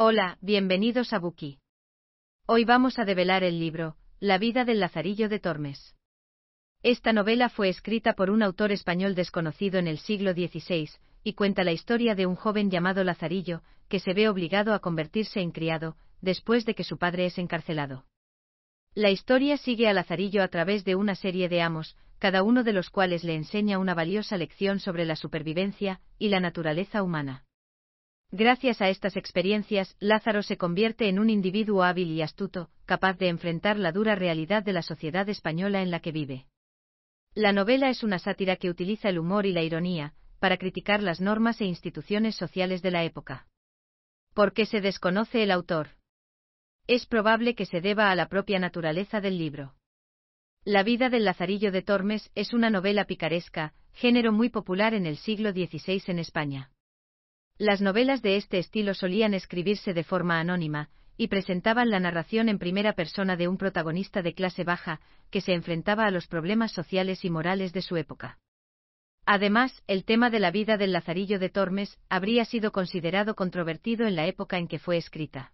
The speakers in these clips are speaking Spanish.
Hola, bienvenidos a Buki. Hoy vamos a develar el libro, La vida del Lazarillo de Tormes. Esta novela fue escrita por un autor español desconocido en el siglo XVI, y cuenta la historia de un joven llamado Lazarillo, que se ve obligado a convertirse en criado, después de que su padre es encarcelado. La historia sigue a Lazarillo a través de una serie de amos, cada uno de los cuales le enseña una valiosa lección sobre la supervivencia y la naturaleza humana. Gracias a estas experiencias, Lázaro se convierte en un individuo hábil y astuto, capaz de enfrentar la dura realidad de la sociedad española en la que vive. La novela es una sátira que utiliza el humor y la ironía, para criticar las normas e instituciones sociales de la época. ¿Por qué se desconoce el autor? Es probable que se deba a la propia naturaleza del libro. La vida del Lazarillo de Tormes es una novela picaresca, género muy popular en el siglo XVI en España. Las novelas de este estilo solían escribirse de forma anónima, y presentaban la narración en primera persona de un protagonista de clase baja, que se enfrentaba a los problemas sociales y morales de su época. Además, el tema de la vida del Lazarillo de Tormes habría sido considerado controvertido en la época en que fue escrita.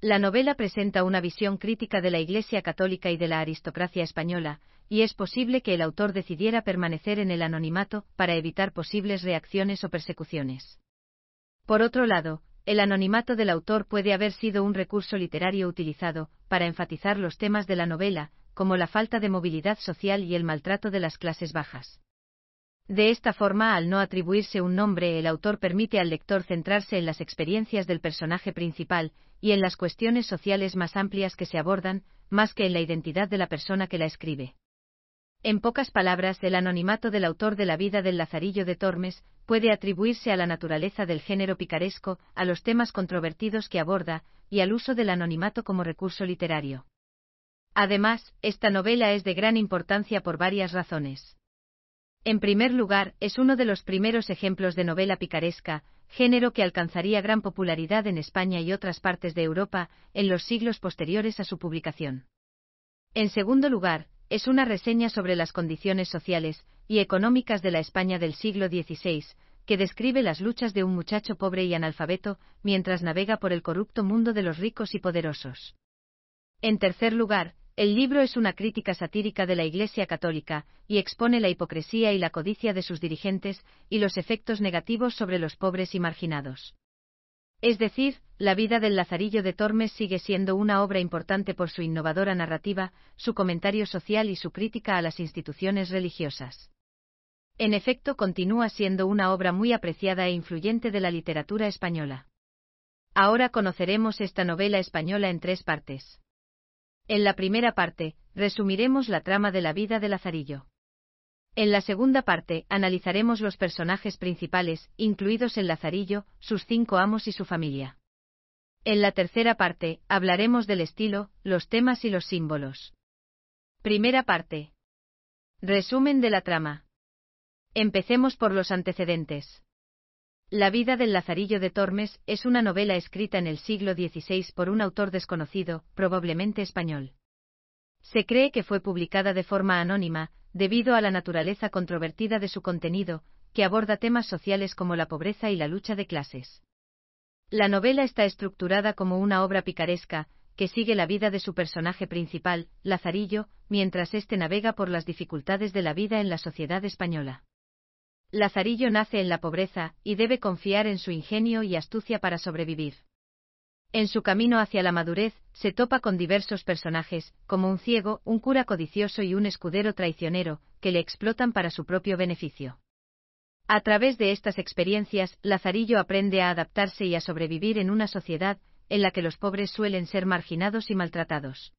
La novela presenta una visión crítica de la Iglesia católica y de la aristocracia española, y es posible que el autor decidiera permanecer en el anonimato para evitar posibles reacciones o persecuciones. Por otro lado, el anonimato del autor puede haber sido un recurso literario utilizado para enfatizar los temas de la novela, como la falta de movilidad social y el maltrato de las clases bajas. De esta forma, al no atribuirse un nombre, el autor permite al lector centrarse en las experiencias del personaje principal y en las cuestiones sociales más amplias que se abordan, más que en la identidad de la persona que la escribe. En pocas palabras, el anonimato del autor de la vida del Lazarillo de Tormes puede atribuirse a la naturaleza del género picaresco, a los temas controvertidos que aborda, y al uso del anonimato como recurso literario. Además, esta novela es de gran importancia por varias razones. En primer lugar, es uno de los primeros ejemplos de novela picaresca, género que alcanzaría gran popularidad en España y otras partes de Europa en los siglos posteriores a su publicación. En segundo lugar, es una reseña sobre las condiciones sociales y económicas de la España del siglo XVI, que describe las luchas de un muchacho pobre y analfabeto mientras navega por el corrupto mundo de los ricos y poderosos. En tercer lugar, el libro es una crítica satírica de la Iglesia católica, y expone la hipocresía y la codicia de sus dirigentes, y los efectos negativos sobre los pobres y marginados. Es decir, la vida del Lazarillo de Tormes sigue siendo una obra importante por su innovadora narrativa, su comentario social y su crítica a las instituciones religiosas. En efecto, continúa siendo una obra muy apreciada e influyente de la literatura española. Ahora conoceremos esta novela española en tres partes. En la primera parte, resumiremos la trama de la vida de Lazarillo. En la segunda parte, analizaremos los personajes principales, incluidos el Lazarillo, sus cinco amos y su familia. En la tercera parte, hablaremos del estilo, los temas y los símbolos. Primera parte. Resumen de la trama. Empecemos por los antecedentes. La vida del Lazarillo de Tormes es una novela escrita en el siglo XVI por un autor desconocido, probablemente español. Se cree que fue publicada de forma anónima, debido a la naturaleza controvertida de su contenido, que aborda temas sociales como la pobreza y la lucha de clases. La novela está estructurada como una obra picaresca, que sigue la vida de su personaje principal, Lazarillo, mientras éste navega por las dificultades de la vida en la sociedad española. Lazarillo nace en la pobreza, y debe confiar en su ingenio y astucia para sobrevivir. En su camino hacia la madurez, se topa con diversos personajes, como un ciego, un cura codicioso y un escudero traicionero, que le explotan para su propio beneficio. A través de estas experiencias, Lazarillo aprende a adaptarse y a sobrevivir en una sociedad en la que los pobres suelen ser marginados y maltratados.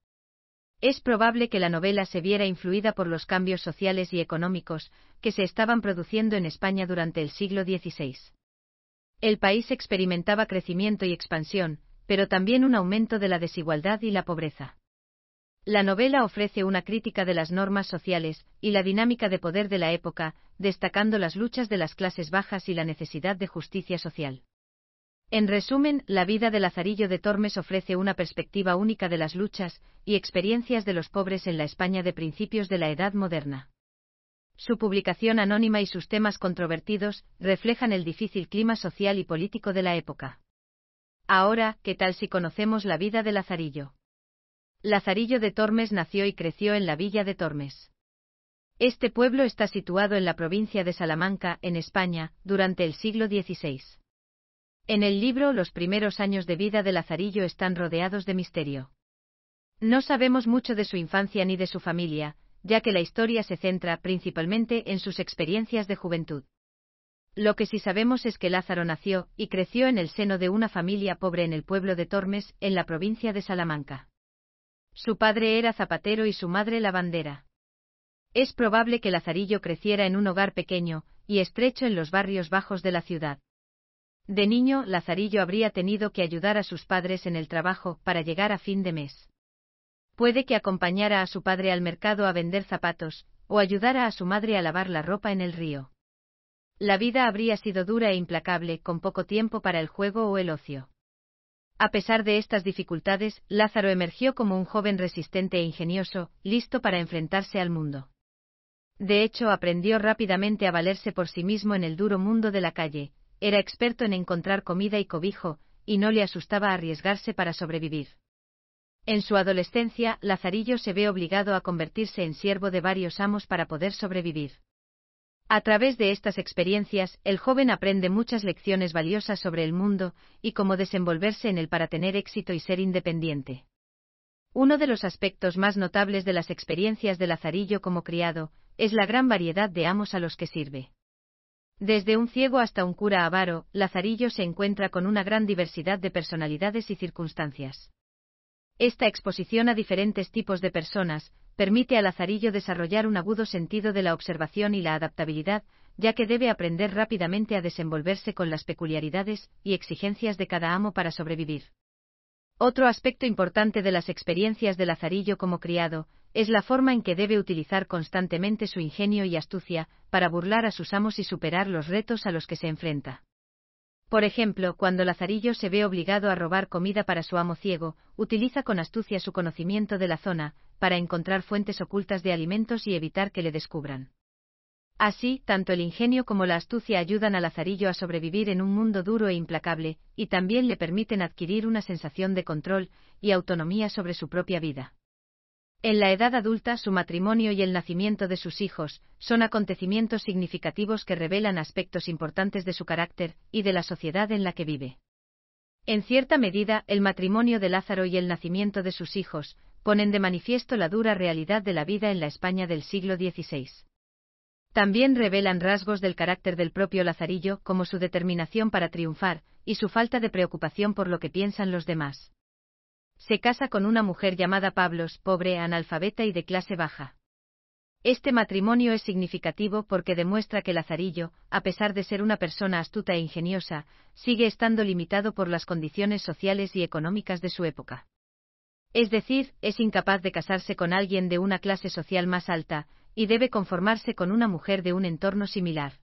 Es probable que la novela se viera influida por los cambios sociales y económicos que se estaban produciendo en España durante el siglo XVI. El país experimentaba crecimiento y expansión, pero también un aumento de la desigualdad y la pobreza. La novela ofrece una crítica de las normas sociales y la dinámica de poder de la época, destacando las luchas de las clases bajas y la necesidad de justicia social. En resumen, la vida de Lazarillo de Tormes ofrece una perspectiva única de las luchas y experiencias de los pobres en la España de principios de la Edad Moderna. Su publicación anónima y sus temas controvertidos reflejan el difícil clima social y político de la época. Ahora, ¿qué tal si conocemos la vida de Lazarillo? Lazarillo de Tormes nació y creció en la villa de Tormes. Este pueblo está situado en la provincia de Salamanca, en España, durante el siglo XVI. En el libro Los primeros años de vida de Lazarillo están rodeados de misterio. No sabemos mucho de su infancia ni de su familia, ya que la historia se centra principalmente en sus experiencias de juventud. Lo que sí sabemos es que Lázaro nació y creció en el seno de una familia pobre en el pueblo de Tormes, en la provincia de Salamanca. Su padre era zapatero y su madre lavandera. Es probable que Lazarillo creciera en un hogar pequeño y estrecho en los barrios bajos de la ciudad. De niño, Lazarillo habría tenido que ayudar a sus padres en el trabajo para llegar a fin de mes. Puede que acompañara a su padre al mercado a vender zapatos, o ayudara a su madre a lavar la ropa en el río. La vida habría sido dura e implacable, con poco tiempo para el juego o el ocio. A pesar de estas dificultades, Lázaro emergió como un joven resistente e ingenioso, listo para enfrentarse al mundo. De hecho, aprendió rápidamente a valerse por sí mismo en el duro mundo de la calle, era experto en encontrar comida y cobijo, y no le asustaba arriesgarse para sobrevivir. En su adolescencia, Lazarillo se ve obligado a convertirse en siervo de varios amos para poder sobrevivir. A través de estas experiencias, el joven aprende muchas lecciones valiosas sobre el mundo y cómo desenvolverse en él para tener éxito y ser independiente. Uno de los aspectos más notables de las experiencias de Lazarillo como criado es la gran variedad de amos a los que sirve. Desde un ciego hasta un cura avaro, Lazarillo se encuentra con una gran diversidad de personalidades y circunstancias. Esta exposición a diferentes tipos de personas permite a Lazarillo desarrollar un agudo sentido de la observación y la adaptabilidad, ya que debe aprender rápidamente a desenvolverse con las peculiaridades y exigencias de cada amo para sobrevivir. Otro aspecto importante de las experiencias de Lazarillo como criado es la forma en que debe utilizar constantemente su ingenio y astucia para burlar a sus amos y superar los retos a los que se enfrenta. Por ejemplo, cuando Lazarillo se ve obligado a robar comida para su amo ciego, utiliza con astucia su conocimiento de la zona, para encontrar fuentes ocultas de alimentos y evitar que le descubran. Así, tanto el ingenio como la astucia ayudan a Lazarillo a sobrevivir en un mundo duro e implacable, y también le permiten adquirir una sensación de control y autonomía sobre su propia vida. En la edad adulta, su matrimonio y el nacimiento de sus hijos son acontecimientos significativos que revelan aspectos importantes de su carácter y de la sociedad en la que vive. En cierta medida, el matrimonio de Lázaro y el nacimiento de sus hijos ponen de manifiesto la dura realidad de la vida en la España del siglo XVI. También revelan rasgos del carácter del propio Lazarillo, como su determinación para triunfar, y su falta de preocupación por lo que piensan los demás se casa con una mujer llamada Pablos, pobre, analfabeta y de clase baja. Este matrimonio es significativo porque demuestra que Lazarillo, a pesar de ser una persona astuta e ingeniosa, sigue estando limitado por las condiciones sociales y económicas de su época. Es decir, es incapaz de casarse con alguien de una clase social más alta, y debe conformarse con una mujer de un entorno similar.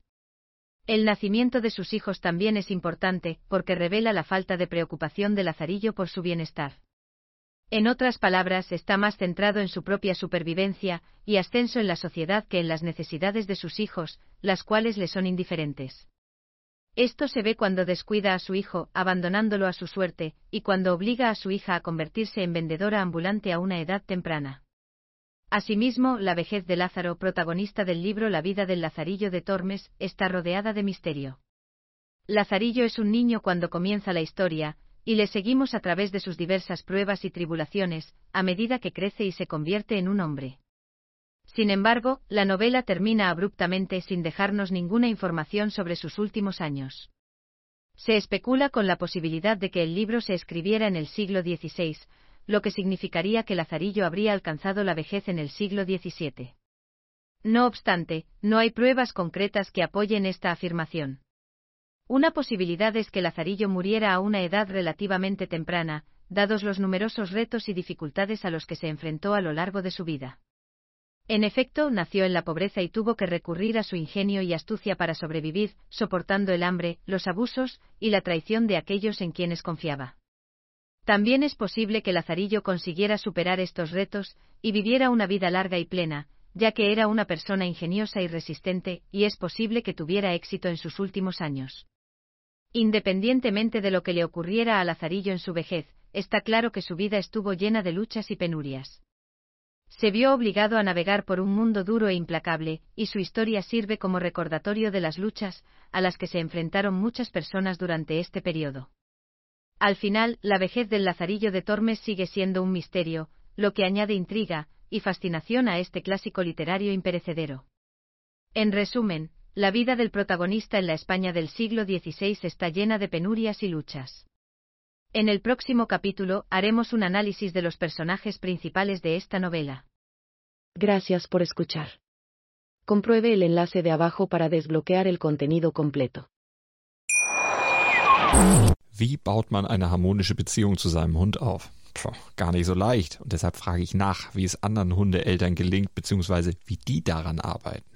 El nacimiento de sus hijos también es importante, porque revela la falta de preocupación de Lazarillo por su bienestar. En otras palabras, está más centrado en su propia supervivencia y ascenso en la sociedad que en las necesidades de sus hijos, las cuales le son indiferentes. Esto se ve cuando descuida a su hijo, abandonándolo a su suerte, y cuando obliga a su hija a convertirse en vendedora ambulante a una edad temprana. Asimismo, la vejez de Lázaro, protagonista del libro La vida del Lazarillo de Tormes, está rodeada de misterio. Lazarillo es un niño cuando comienza la historia, y le seguimos a través de sus diversas pruebas y tribulaciones, a medida que crece y se convierte en un hombre. Sin embargo, la novela termina abruptamente sin dejarnos ninguna información sobre sus últimos años. Se especula con la posibilidad de que el libro se escribiera en el siglo XVI, lo que significaría que Lazarillo habría alcanzado la vejez en el siglo XVII. No obstante, no hay pruebas concretas que apoyen esta afirmación. Una posibilidad es que Lazarillo muriera a una edad relativamente temprana, dados los numerosos retos y dificultades a los que se enfrentó a lo largo de su vida. En efecto, nació en la pobreza y tuvo que recurrir a su ingenio y astucia para sobrevivir, soportando el hambre, los abusos y la traición de aquellos en quienes confiaba. También es posible que Lazarillo consiguiera superar estos retos y viviera una vida larga y plena, ya que era una persona ingeniosa y resistente, y es posible que tuviera éxito en sus últimos años. Independientemente de lo que le ocurriera a Lazarillo en su vejez, está claro que su vida estuvo llena de luchas y penurias. Se vio obligado a navegar por un mundo duro e implacable, y su historia sirve como recordatorio de las luchas a las que se enfrentaron muchas personas durante este periodo. Al final, la vejez del Lazarillo de Tormes sigue siendo un misterio, lo que añade intriga y fascinación a este clásico literario imperecedero. En resumen, la vida del protagonista en la España del siglo XVI está llena de penurias y luchas. En el próximo capítulo haremos un análisis de los personajes principales de esta novela. Gracias por escuchar. Compruebe el enlace de abajo para desbloquear el contenido completo. Wie baut man eine harmonische Beziehung zu seinem Hund auf? Puh, gar nicht so leicht. Und deshalb frage ich nach, wie es anderen Hundeeltern gelingt, beziehungsweise wie die daran arbeiten.